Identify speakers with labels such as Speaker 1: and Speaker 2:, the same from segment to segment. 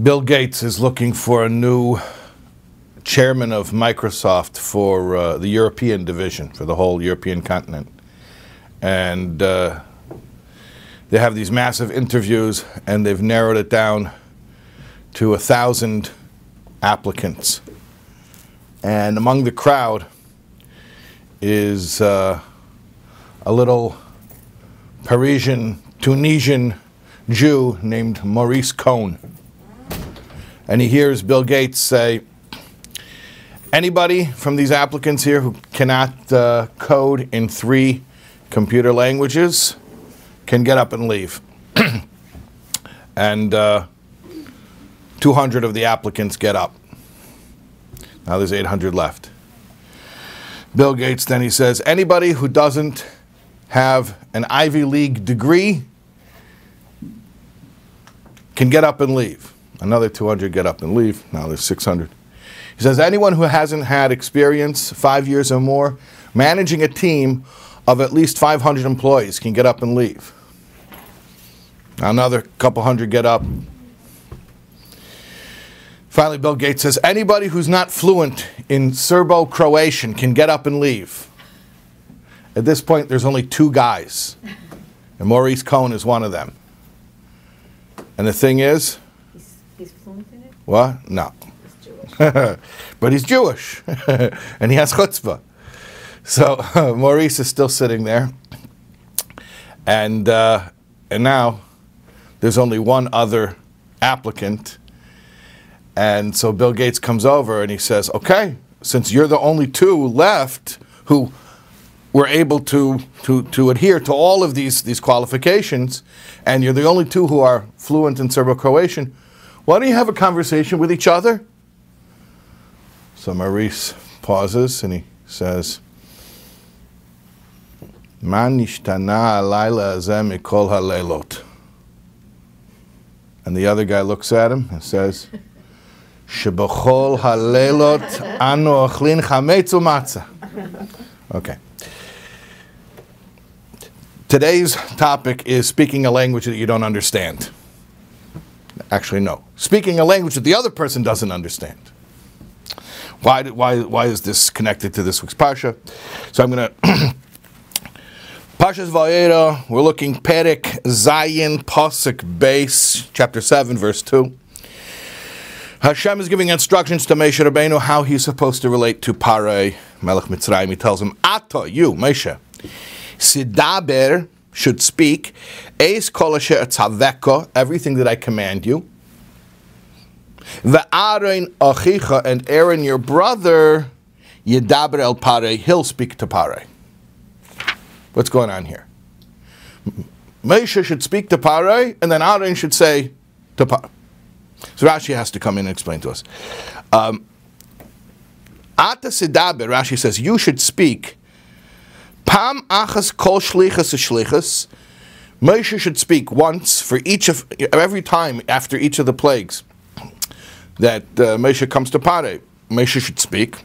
Speaker 1: Bill Gates is looking for a new chairman of Microsoft for uh, the European division, for the whole European continent. And uh, they have these massive interviews, and they've narrowed it down to a thousand applicants. And among the crowd is uh, a little Parisian, Tunisian Jew named Maurice Cohn. And he hears Bill Gates say, Anybody from these applicants here who cannot uh, code in three computer languages can get up and leave. and uh, 200 of the applicants get up. Now there's 800 left. Bill Gates then he says anybody who doesn't have an Ivy League degree can get up and leave. Another 200 get up and leave. Now there's 600. He says anyone who hasn't had experience, five years or more, managing a team of at least 500 employees can get up and leave. Another couple hundred get up. Finally, Bill Gates says anybody who's not fluent in Serbo Croatian can get up and leave. At this point, there's only two guys, and Maurice Cohn is one of them. And the thing is,
Speaker 2: He's, he's fluent in it?
Speaker 1: What? No.
Speaker 2: He's
Speaker 1: but he's Jewish, and he has chutzpah. So Maurice is still sitting there, and uh, and now there's only one other applicant, and so Bill Gates comes over and he says, "Okay, since you're the only two left who were able to to to adhere to all of these these qualifications, and you're the only two who are fluent in Serbo-Croatian, why don't you have a conversation with each other?" So Maurice pauses and he says, alayla halelot. And the other guy looks at him and says, Shebachol halelot u'matzah. Okay. Today's topic is speaking a language that you don't understand. Actually, no. Speaking a language that the other person doesn't understand. Why, why, why is this connected to this week's Parsha? So I'm going to. Parshas Va'eira, we're looking Perek Zayin Pasuk Beis, chapter 7, verse 2. Hashem is giving instructions to Moshe Rabbeinu how he's supposed to relate to Paray, Melech Mitzrayim. He tells him, Ata, you, Moshe, Sidaber should speak, Eis kol asher everything that I command you. Ve'aron achicha, and Aaron your brother, Yedaber el Pare, he'll speak to Pare. What's going on here? Moshe should speak to Pare, and then Aaron should say to Pare. So Rashi has to come in and explain to us. Um, Ata Sidaber, Rashi says, you should speak. Pam achas kol shlichas shlichas. Moshe should speak once for each of every time after each of the plagues that uh, Moshe comes to Pare. Moshe should speak.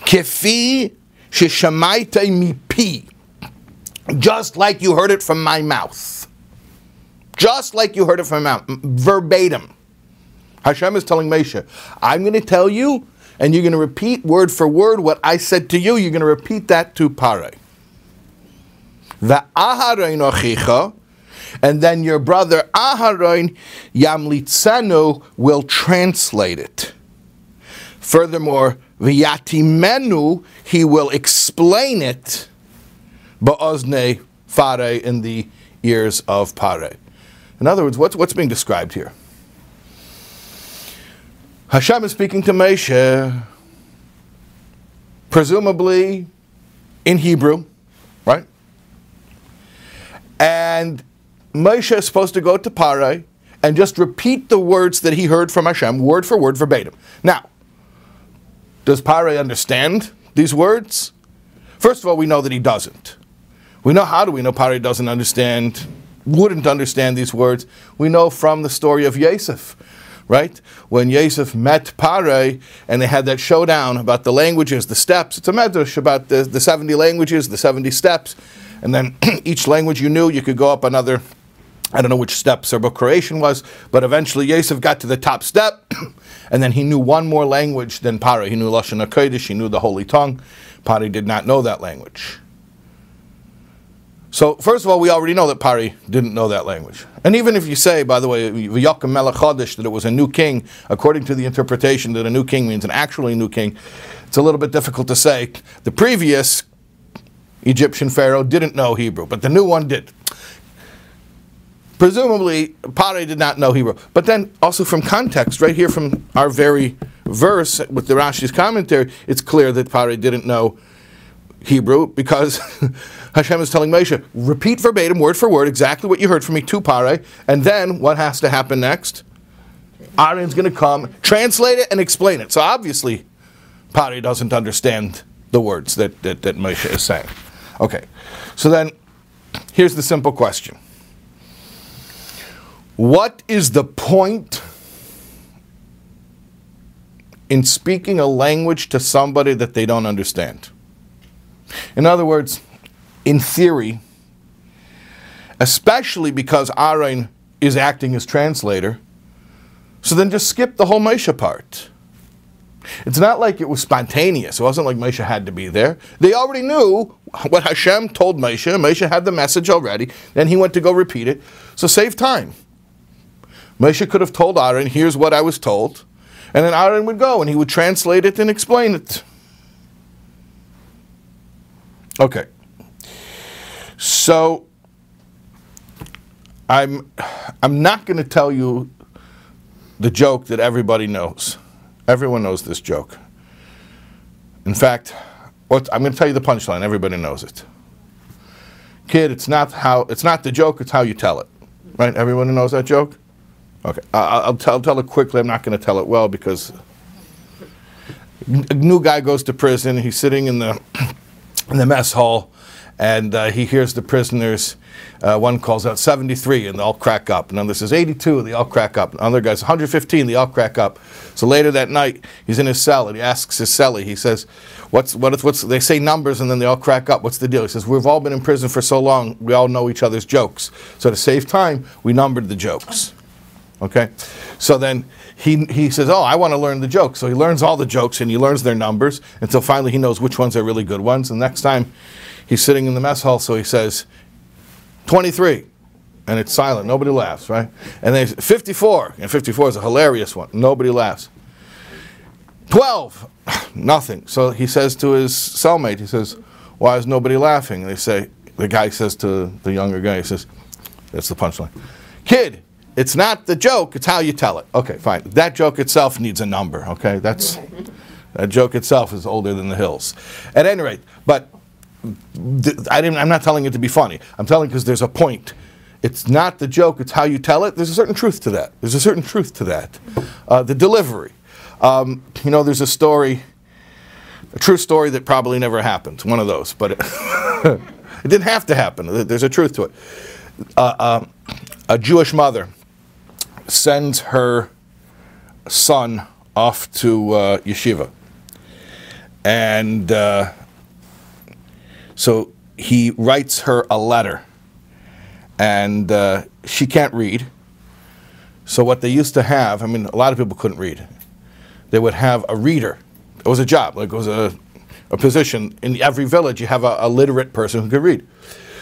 Speaker 1: Kefi sheshamaita mipi. Just like you heard it from my mouth. Just like you heard it from my mouth. Verbatim. Hashem is telling Moshe, I'm going to tell you, and you're going to repeat word for word what I said to you. You're going to repeat that to Pare. Va'aharein achicha, and then your brother Aharon Yamlitzenu will translate it. Furthermore, V'yatimenu, he will explain it, ba'ozne fare, in the ears of Pare. In other words, what's, what's being described here? Hashem is speaking to Moshe, presumably in Hebrew, right? And Moshe is supposed to go to Pare and just repeat the words that he heard from Hashem, word for word, verbatim. Now, does Pare understand these words? First of all, we know that he doesn't. We know how do we know Pare doesn't understand, wouldn't understand these words? We know from the story of Yosef, right? When Yosef met Pare and they had that showdown about the languages, the steps. It's a medrash about the, the 70 languages, the 70 steps. And then each language you knew, you could go up another I don't know which step Serbo Croatian was, but eventually Yosef got to the top step, and then he knew one more language than Pari. He knew Lashon HaKodesh, he knew the Holy Tongue. Pari did not know that language. So, first of all, we already know that Pari didn't know that language. And even if you say, by the way, V'yakim that it was a new king, according to the interpretation that a new king means an actually new king, it's a little bit difficult to say. The previous Egyptian pharaoh didn't know Hebrew, but the new one did. Presumably, Pari did not know Hebrew. But then, also from context, right here from our very verse with the Rashi's commentary, it's clear that Pari didn't know Hebrew because Hashem is telling Moshe, repeat verbatim, word for word, exactly what you heard from me to Pare, and then what has to happen next? Aaron's going to come, translate it, and explain it. So obviously, Pare doesn't understand the words that, that, that Moshe is saying. Okay, so then here's the simple question What is the point in speaking a language to somebody that they don't understand? In other words, in theory, especially because Aaron is acting as translator, so then just skip the whole Moshe part. It's not like it was spontaneous. It wasn't like Moshe had to be there. They already knew what Hashem told Moshe. Moshe had the message already. Then he went to go repeat it. So save time. Moshe could have told Aaron, here's what I was told. And then Aaron would go and he would translate it and explain it. Okay. So I'm I'm not going to tell you the joke that everybody knows. Everyone knows this joke. In fact, I'm going to tell you the punchline. Everybody knows it. Kid, it's not how it's not the joke. It's how you tell it. Right? Everyone knows that joke. Okay, I'll, I'll, tell, I'll tell it quickly. I'm not going to tell it well because a new guy goes to prison. He's sitting in the in the mess hall, and uh, he hears the prisoners. Uh, one calls out 73, and they all crack up. Another says 82, and they all crack up. Another guy's 115, they all crack up. So later that night, he's in his cell, and he asks his cellie. He says, "What's what? What's?" They say numbers, and then they all crack up. What's the deal? He says, "We've all been in prison for so long, we all know each other's jokes. So to save time, we numbered the jokes." Okay, so then he, he says, Oh, I want to learn the jokes. So he learns all the jokes and he learns their numbers until finally he knows which ones are really good ones. And next time he's sitting in the mess hall, so he says, 23. And it's silent. Nobody laughs, right? And then 54. And 54 is a hilarious one. Nobody laughs. 12. Nothing. So he says to his cellmate, he says, Why is nobody laughing? And they say, the guy says to the younger guy, he says, That's the punchline. Kid, it's not the joke, it's how you tell it. Okay, fine. That joke itself needs a number, okay? That's that joke itself is older than the hills. At any rate, but I didn't, I'm not telling it to be funny. I'm telling because there's a point. It's not the joke, it's how you tell it. There's a certain truth to that. There's a certain truth to that. Uh, the delivery. Um, you know, there's a story, a true story that probably never happened. One of those, but it, it didn't have to happen. There's a truth to it. Uh, uh, a Jewish mother sends her son off to uh, yeshiva. And uh, so he writes her a letter. And uh, she can't read. So, what they used to have, I mean, a lot of people couldn't read. They would have a reader. It was a job, like it was a, a position. In every village, you have a, a literate person who could read.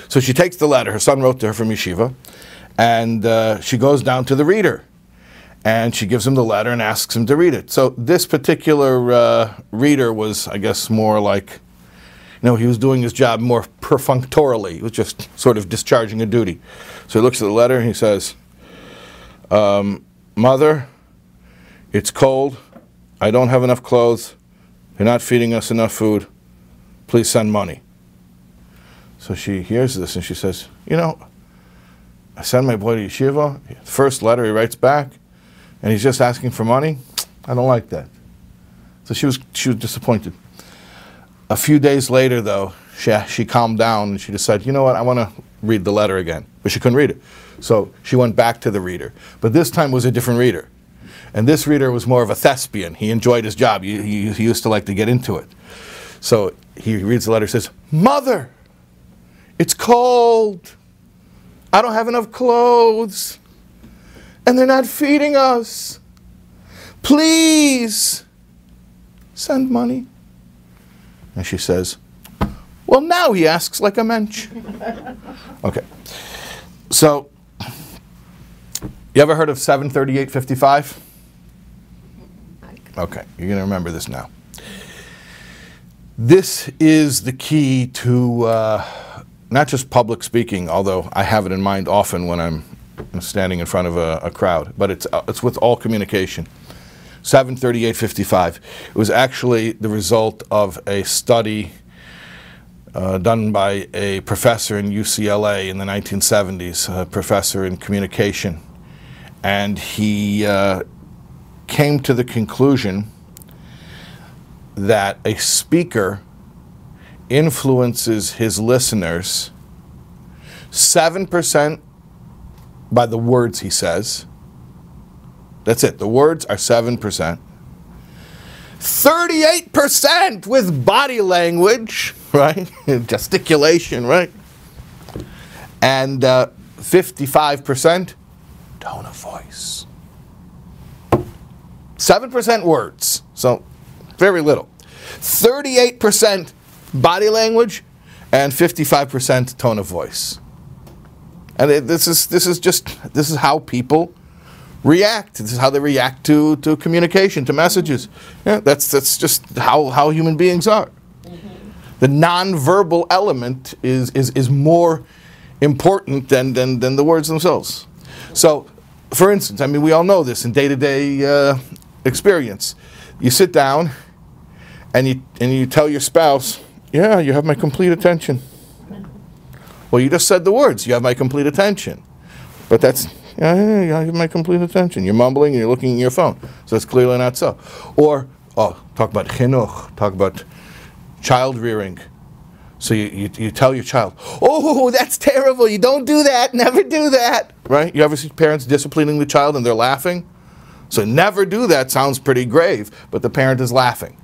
Speaker 1: So she takes the letter. Her son wrote to her from yeshiva and uh, she goes down to the reader and she gives him the letter and asks him to read it. So this particular uh, reader was, I guess, more like, know, he was doing his job more perfunctorily. He was just sort of discharging a duty. So he looks at the letter and he says, um, Mother, it's cold. I don't have enough clothes. They're not feeding us enough food. Please send money. So she hears this and she says, You know, I send my boy to yeshiva. First letter he writes back, and he's just asking for money. I don't like that. So she was she was disappointed. A few days later, though, she she calmed down and she decided, you know what, I want to read the letter again, but she couldn't read it. So she went back to the reader, but this time was a different reader, and this reader was more of a thespian. He enjoyed his job. He, he, he used to like to get into it. So he reads the letter, says, "Mother, it's cold." I don't have enough clothes. And they're not feeding us. Please send money. And she says, Well, now he asks like a mensch. okay. So, you ever heard of 73855? Okay, you're going to remember this now. This is the key to uh, not just public speaking, although I have it in mind often when I'm standing in front of a, a crowd, but it's, uh, it's with all communication. 73855. It was actually the result of a study uh, done by a professor in UCLA in the 1970s, a professor in communication. And he uh, came to the conclusion that a speaker influences his listeners 7% by the words he says. That's it. The words are 7%. 38% with body language, right? Gesticulation, right? And uh, 55% tone of voice. 7% words, so very little. 38% body language and 55% tone of voice. And it, this is this is just this is how people react. This is how they react to, to communication, to messages. Yeah, that's that's just how, how human beings are. Mm-hmm. The nonverbal element is, is, is more important than, than, than the words themselves. So, for instance, I mean, we all know this in day to day experience. You sit down and you, and you tell your spouse, Yeah, you have my complete attention. Well, you just said the words, you have my complete attention. But that's, yeah, yeah, I have my complete attention. You're mumbling and you're looking at your phone. So it's clearly not so. Or, oh, talk about chinuch, talk about child rearing. So you, you, you tell your child, oh, that's terrible. You don't do that. Never do that. Right? You ever see parents disciplining the child and they're laughing? So never do that sounds pretty grave, but the parent is laughing.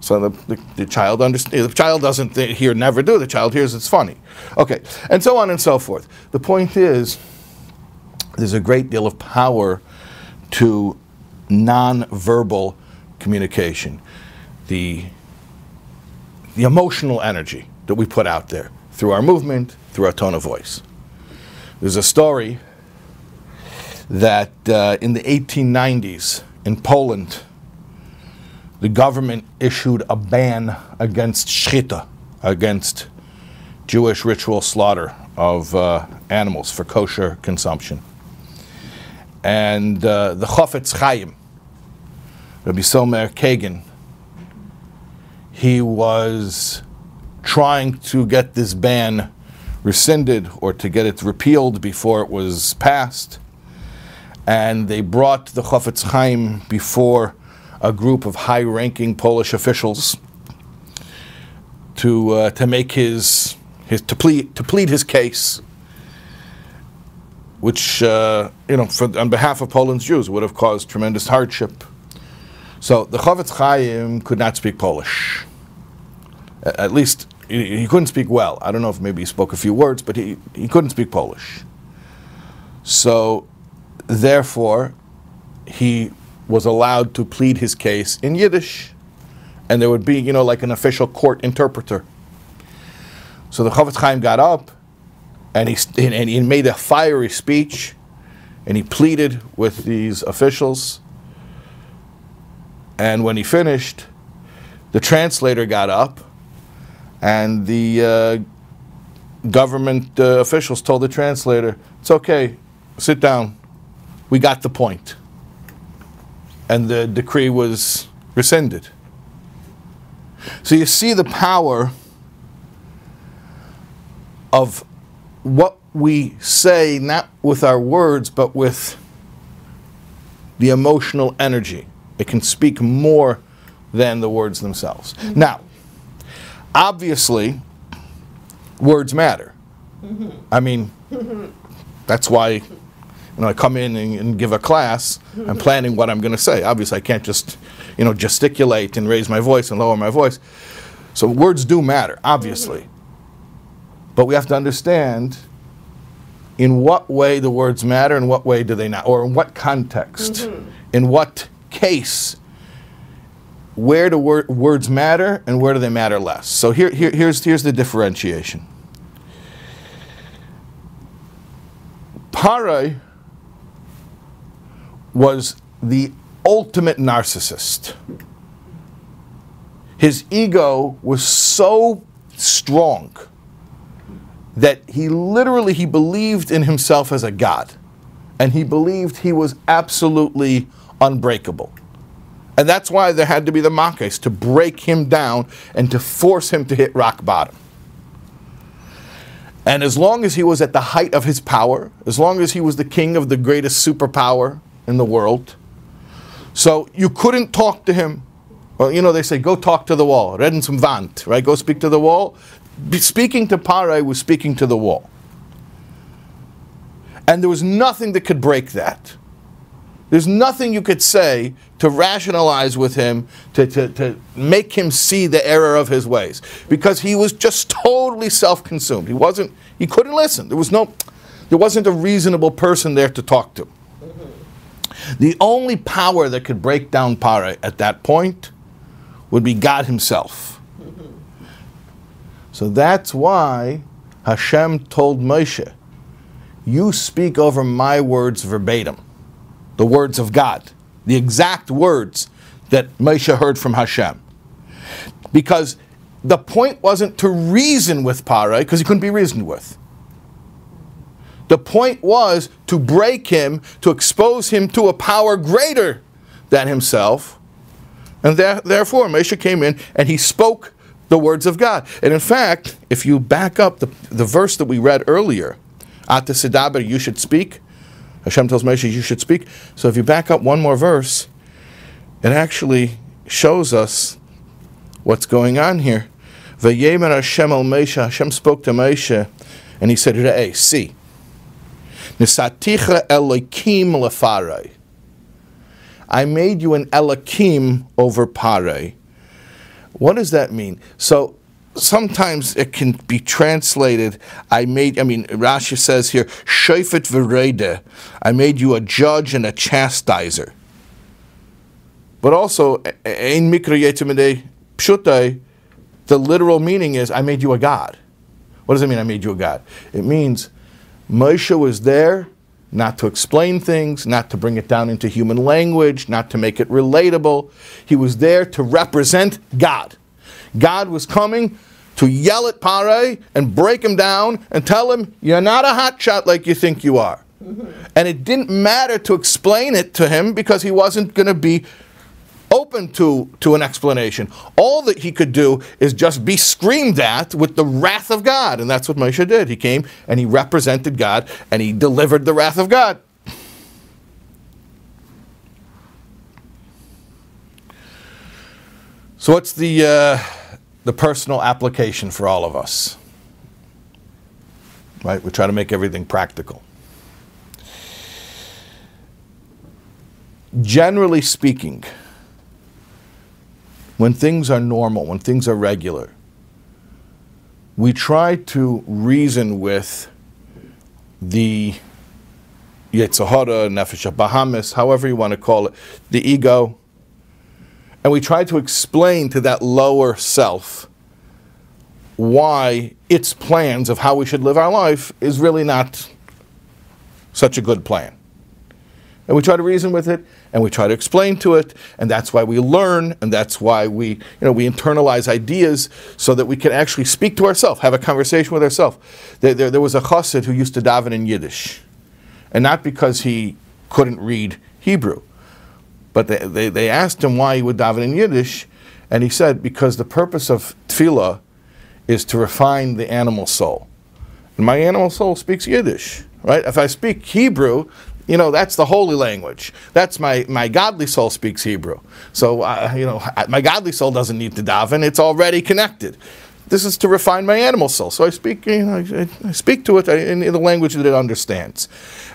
Speaker 1: So the, the, the child understands. The child doesn't hear never do. The child hears it's funny. Okay, and so on and so forth. The point is, there's a great deal of power to nonverbal communication. The the emotional energy that we put out there through our movement, through our tone of voice. There's a story that uh, in the 1890s in Poland, the government issued a ban against shchita, against Jewish ritual slaughter of uh, animals for kosher consumption. And uh, the Chofetz Chaim, Rabbi Somer Kagan, he was trying to get this ban rescinded or to get it repealed before it was passed. And they brought the Chofetz Chaim before a group of high ranking Polish officials to, uh, to make his, his to, plead, to plead his case, which, uh, you know, for, on behalf of Poland's Jews would have caused tremendous hardship. So the Chofetz Chaim could not speak Polish. At least he, he couldn't speak well. I don't know if maybe he spoke a few words, but he, he couldn't speak Polish. So, therefore, he was allowed to plead his case in Yiddish, and there would be, you know, like an official court interpreter. So the Chofetz Chaim got up, and he, and he made a fiery speech, and he pleaded with these officials. And when he finished, the translator got up, and the uh, government uh, officials told the translator, It's okay, sit down, we got the point. And the decree was rescinded. So you see the power of what we say, not with our words, but with the emotional energy. It can speak more than the words themselves. Mm-hmm. Now, obviously, words matter. Mm-hmm. I mean, that's why you know, I come in and, and give a class. I'm planning what I'm going to say. Obviously, I can't just you know gesticulate and raise my voice and lower my voice. So words do matter, obviously. But we have to understand in what way the words matter and what way do they not, or in what context, mm-hmm. in what case, where do wor- words matter and where do they matter less. So here, here, here's, here's the differentiation. Parai was the ultimate narcissist. His ego was so strong that he literally he believed in himself as a god and he believed he was absolutely unbreakable and that's why there had to be the makes to break him down and to force him to hit rock bottom and as long as he was at the height of his power as long as he was the king of the greatest superpower in the world so you couldn't talk to him well, you know, they say, go talk to the wall. Reden zum Wand, right? Go speak to the wall. Speaking to Parai was speaking to the wall. And there was nothing that could break that. There's nothing you could say to rationalize with him, to, to, to make him see the error of his ways. Because he was just totally self-consumed. He wasn't, he couldn't listen. There was no, there wasn't a reasonable person there to talk to. The only power that could break down Pare at that point would be God Himself. So that's why Hashem told Moshe, You speak over my words verbatim, the words of God, the exact words that Moshe heard from Hashem. Because the point wasn't to reason with Pare, because he couldn't be reasoned with. The point was to break him, to expose him to a power greater than himself. And there, therefore, Moshe came in and he spoke the words of God. And in fact, if you back up the, the verse that we read earlier, Ata Sidaber, you should speak. Hashem tells Moshe, you should speak. So if you back up one more verse, it actually shows us what's going on here. Vayemer Hashem al Moshe, Hashem spoke to Moshe, and he said, Re'eh, see. Nisaticha Elokim lefarai. I made you an Elokim over Pare. What does that mean? So sometimes it can be translated, I made, I mean, Rashi says here, Shofet Verede. I made you a judge and a chastiser. But also, Ein Mikra Yetimide Pshutai, the literal meaning is, I made you a God. What does it mean, I made you a God? It means Moshe was there not to explain things, not to bring it down into human language, not to make it relatable. He was there to represent God. God was coming to yell at Pare and break him down and tell him, You're not a hotshot like you think you are. Mm-hmm. And it didn't matter to explain it to him because he wasn't going to be open to, to an explanation. All that he could do is just be screamed at with the wrath of God. And that's what Moshe did. He came and he represented God and he delivered the wrath of God. So, what's the, uh, the personal application for all of us? Right? We try to make everything practical. Generally speaking, when things are normal, when things are regular, we try to reason with the Yetzer Hara, Nefesh Bahamis, however you want to call it, the ego, and we try to explain to that lower self why its plans of how we should live our life is really not such a good plan. And we try to reason with it, and we try to explain to it, and that's why we learn, and that's why we, you know, we internalize ideas so that we can actually speak to ourselves, have a conversation with ourselves. There, there, there was a chassid who used to daven in Yiddish, and not because he couldn't read Hebrew, but they, they, they asked him why he would daven in Yiddish, and he said, because the purpose of tefillah is to refine the animal soul. And my animal soul speaks Yiddish, right? If I speak Hebrew, you know, that's the holy language. That's my, my godly soul speaks Hebrew. So, uh, you know, my godly soul doesn't need to daven, it's already connected. This is to refine my animal soul. So I speak, you know, I, I speak to it in, in, the language that it understands.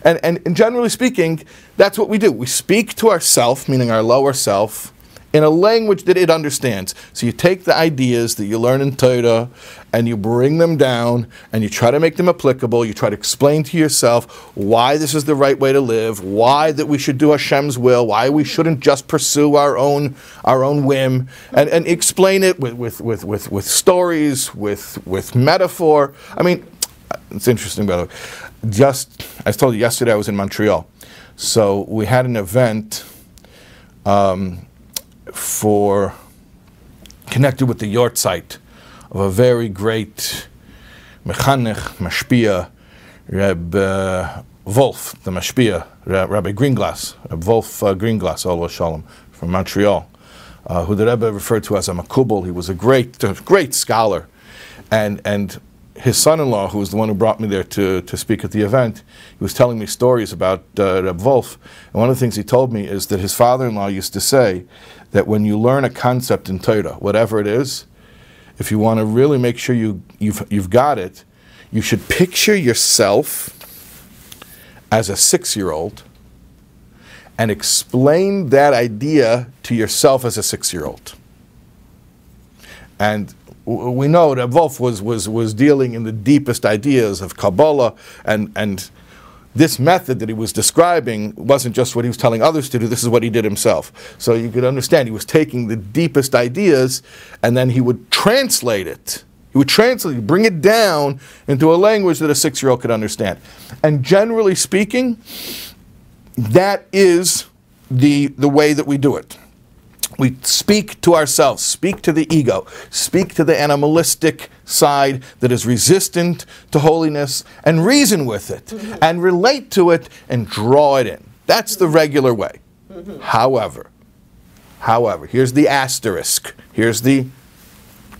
Speaker 1: And, and, and generally speaking, that's what we do. We speak to ourself, meaning our lower self, in a language that it understands. So you take the ideas that you learn in Torah and you bring them down and you try to make them applicable. You try to explain to yourself why this is the right way to live, why that we should do Hashem's will, why we shouldn't just pursue our own our own whim, and, and explain it with, with, with, with, with stories, with with metaphor. I mean, it's interesting by the way. Just I told you yesterday I was in Montreal. So we had an event um, for connected with the yahrzeit of a very great mechanech, mashpia, Reb uh, Wolf, the mashpia, Rabbi Greenglass, Reb Wolf uh, Greenglass, Allah Shalom, from Montreal, uh, who the Rebbe referred to as a makubal. He was a great, great scholar, and and his son-in-law, who was the one who brought me there to, to speak at the event, he was telling me stories about uh, Reb Wolf. And one of the things he told me is that his father-in-law used to say that when you learn a concept in Torah, whatever it is, if you want to really make sure you, you've, you've got it, you should picture yourself as a six-year-old and explain that idea to yourself as a six-year-old. And we know that Wolf was, was, was dealing in the deepest ideas of Kabbalah, and, and this method that he was describing wasn't just what he was telling others to do, this is what he did himself. So you could understand he was taking the deepest ideas and then he would translate it. He would translate, bring it down into a language that a six year old could understand. And generally speaking, that is the, the way that we do it. We speak to ourselves, speak to the ego, speak to the animalistic side that is resistant to holiness, and reason with it, mm-hmm. and relate to it, and draw it in. That's the regular way. Mm-hmm. However, however, here's the asterisk, here's the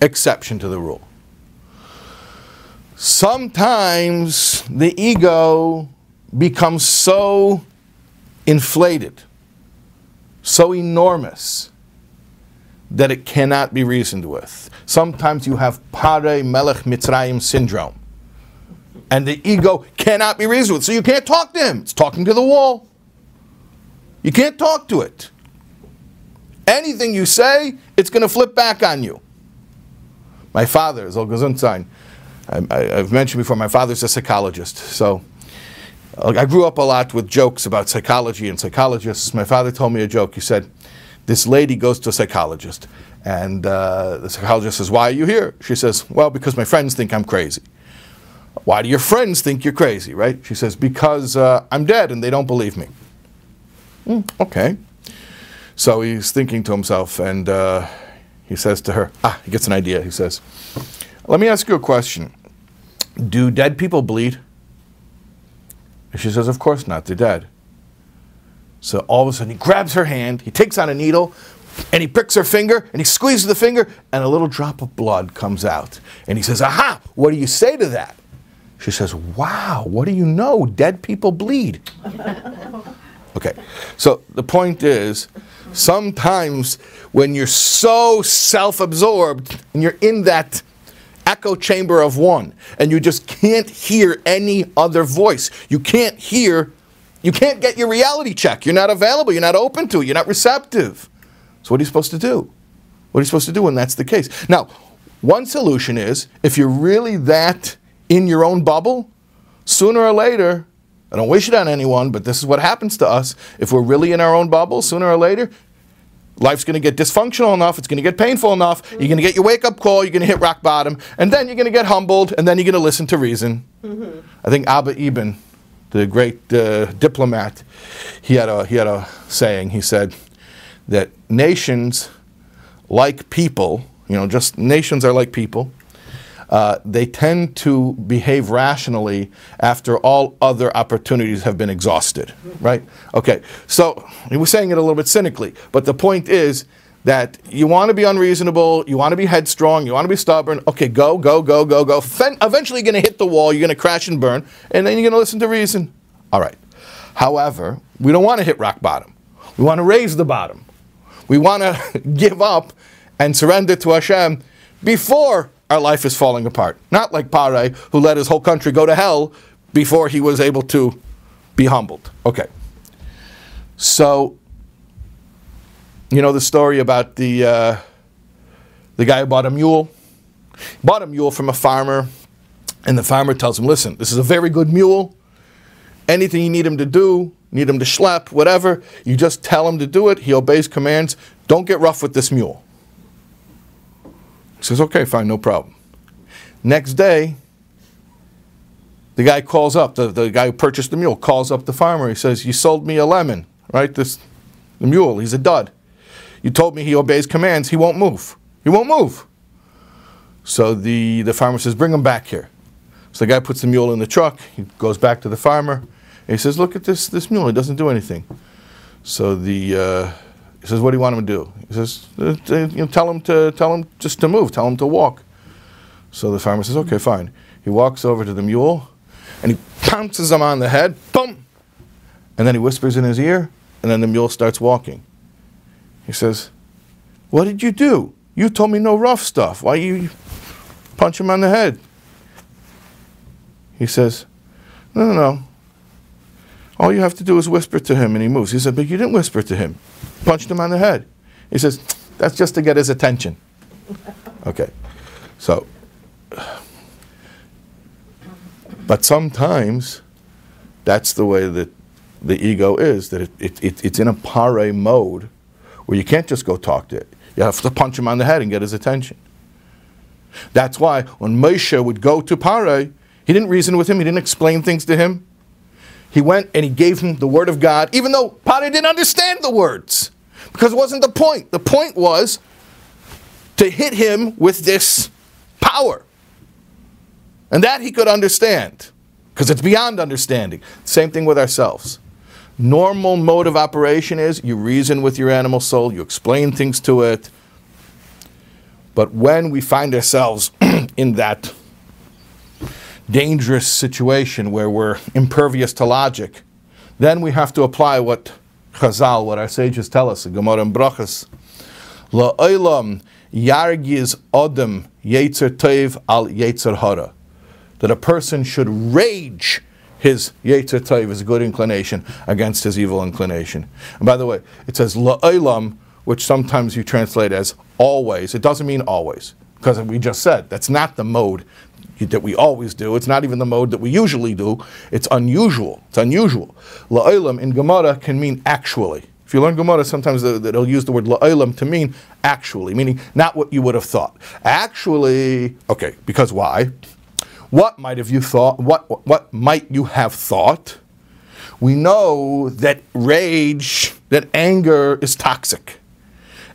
Speaker 1: exception to the rule. Sometimes the ego becomes so inflated, so enormous, that it cannot be reasoned with. Sometimes you have Pare Melech Mitzrayim syndrome. And the ego cannot be reasoned with. So you can't talk to him. It's talking to the wall. You can't talk to it. Anything you say, it's going to flip back on you. My father is Olgazunzain. I've mentioned before, my father's a psychologist. So uh, I grew up a lot with jokes about psychology and psychologists. My father told me a joke. He said, this lady goes to a psychologist, and uh, the psychologist says, Why are you here? She says, Well, because my friends think I'm crazy. Why do your friends think you're crazy, right? She says, Because uh, I'm dead and they don't believe me. Mm, okay. So he's thinking to himself, and uh, he says to her, Ah, he gets an idea. He says, Let me ask you a question. Do dead people bleed? And she says, Of course not, they're dead. So all of a sudden he grabs her hand, he takes out a needle, and he pricks her finger, and he squeezes the finger, and a little drop of blood comes out. And he says, Aha, what do you say to that? She says, Wow, what do you know? Dead people bleed. okay, so the point is, sometimes when you're so self absorbed and you're in that echo chamber of one, and you just can't hear any other voice, you can't hear you can't get your reality check. You're not available. You're not open to it. You're not receptive. So, what are you supposed to do? What are you supposed to do when that's the case? Now, one solution is if you're really that in your own bubble, sooner or later, I don't wish it on anyone, but this is what happens to us. If we're really in our own bubble, sooner or later, life's going to get dysfunctional enough, it's going to get painful enough, mm-hmm. you're going to get your wake up call, you're going to hit rock bottom, and then you're going to get humbled, and then you're going to listen to reason. Mm-hmm. I think Abba Eban the great uh, diplomat, he had, a, he had a saying. He said that nations, like people, you know, just nations are like people. Uh, they tend to behave rationally after all other opportunities have been exhausted, right? Okay, so he was saying it a little bit cynically, but the point is that you want to be unreasonable, you want to be headstrong, you want to be stubborn. Okay, go, go, go, go, go. Eventually, you're going to hit the wall, you're going to crash and burn, and then you're going to listen to reason. All right. However, we don't want to hit rock bottom. We want to raise the bottom. We want to give up and surrender to Hashem before our life is falling apart. Not like Pare, who let his whole country go to hell before he was able to be humbled. Okay. So You know the story about the uh, the guy who bought a mule. Bought a mule from a farmer, and the farmer tells him, "Listen, this is a very good mule. Anything you need him to do, need him to schlep, whatever, you just tell him to do it. He obeys commands. Don't get rough with this mule." He says, "Okay, fine, no problem." Next day, the guy calls up, the, the guy who purchased the mule calls up the farmer. He says, You sold me a lemon, right? This the mule, he's a dud. You told me he obeys commands, he won't move. He won't move. So the, the farmer says, Bring him back here. So the guy puts the mule in the truck, he goes back to the farmer, and he says, Look at this, this mule, he doesn't do anything. So the uh, he says, What do you want him to do? He says, uh, you know, tell him to tell him just to move, tell him to walk. So the farmer says, Okay, fine. He walks over to the mule and he pounces him on the head, boom! And then he whispers in his ear, and then the mule starts walking. He says, What did you do? You told me no rough stuff. Why you punch him on the head? He says, No, no, no. All you have to do is whisper to him and he moves. He said, But you didn't whisper to him. Punched him on the head. He says, That's just to get his attention. Okay. So, but sometimes that's the way that the ego is, that it, it, it, it's in a pare mode you can't just go talk to it. You have to punch him on the head and get his attention. That's why when Moshe would go to Pare, he didn't reason with him, he didn't explain things to him. He went and he gave him the word of God, even though Pare didn't understand the words, because it wasn't the point. The point was to hit him with this power. And that he could understand, because it's beyond understanding. Same thing with ourselves. Normal mode of operation is you reason with your animal soul, you explain things to it. But when we find ourselves in that dangerous situation where we're impervious to logic, then we have to apply what Chazal, what our sages tell us, Gemara and Brachas. La'olam yargiz odem yetzer tov al yetzer hara that a person should rage his Yetzer Tov, his good inclination, against his evil inclination. And by the way, it says La'olam, which sometimes you translate as always. It doesn't mean always, because we just said that's not the mode that we always do. It's not even the mode that we usually do. It's unusual. It's unusual. La'olam in Gemara can mean actually. If you learn Gemara, sometimes they'll use the word la'olam to mean actually, meaning not what you would have thought. Actually, okay, because why? What might have you thought? What, what might you have thought? We know that rage, that anger is toxic.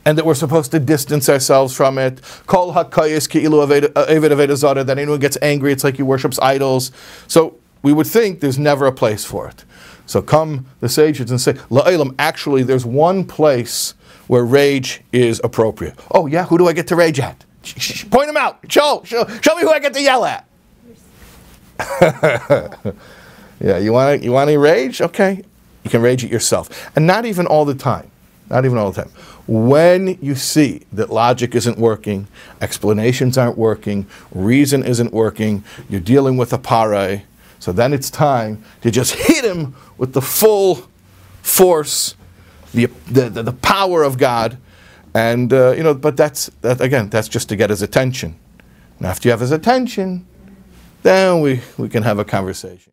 Speaker 1: And that we're supposed to distance ourselves from it. Kol ki'ilu uh, that anyone gets angry, it's like he worships idols. So we would think there's never a place for it. So come the sages and say, La'ilam, actually there's one place where rage is appropriate. Oh yeah, who do I get to rage at? Point them out. Show, show, show me who I get to yell at. yeah, you want to you want to rage? Okay, you can rage it yourself, and not even all the time. Not even all the time. When you see that logic isn't working, explanations aren't working, reason isn't working, you're dealing with a pare, so then it's time to just hit him with the full force, the, the, the, the power of God. And, uh, you know, but that's, that, again, that's just to get his attention. And after you have his attention, then we, we can have a conversation.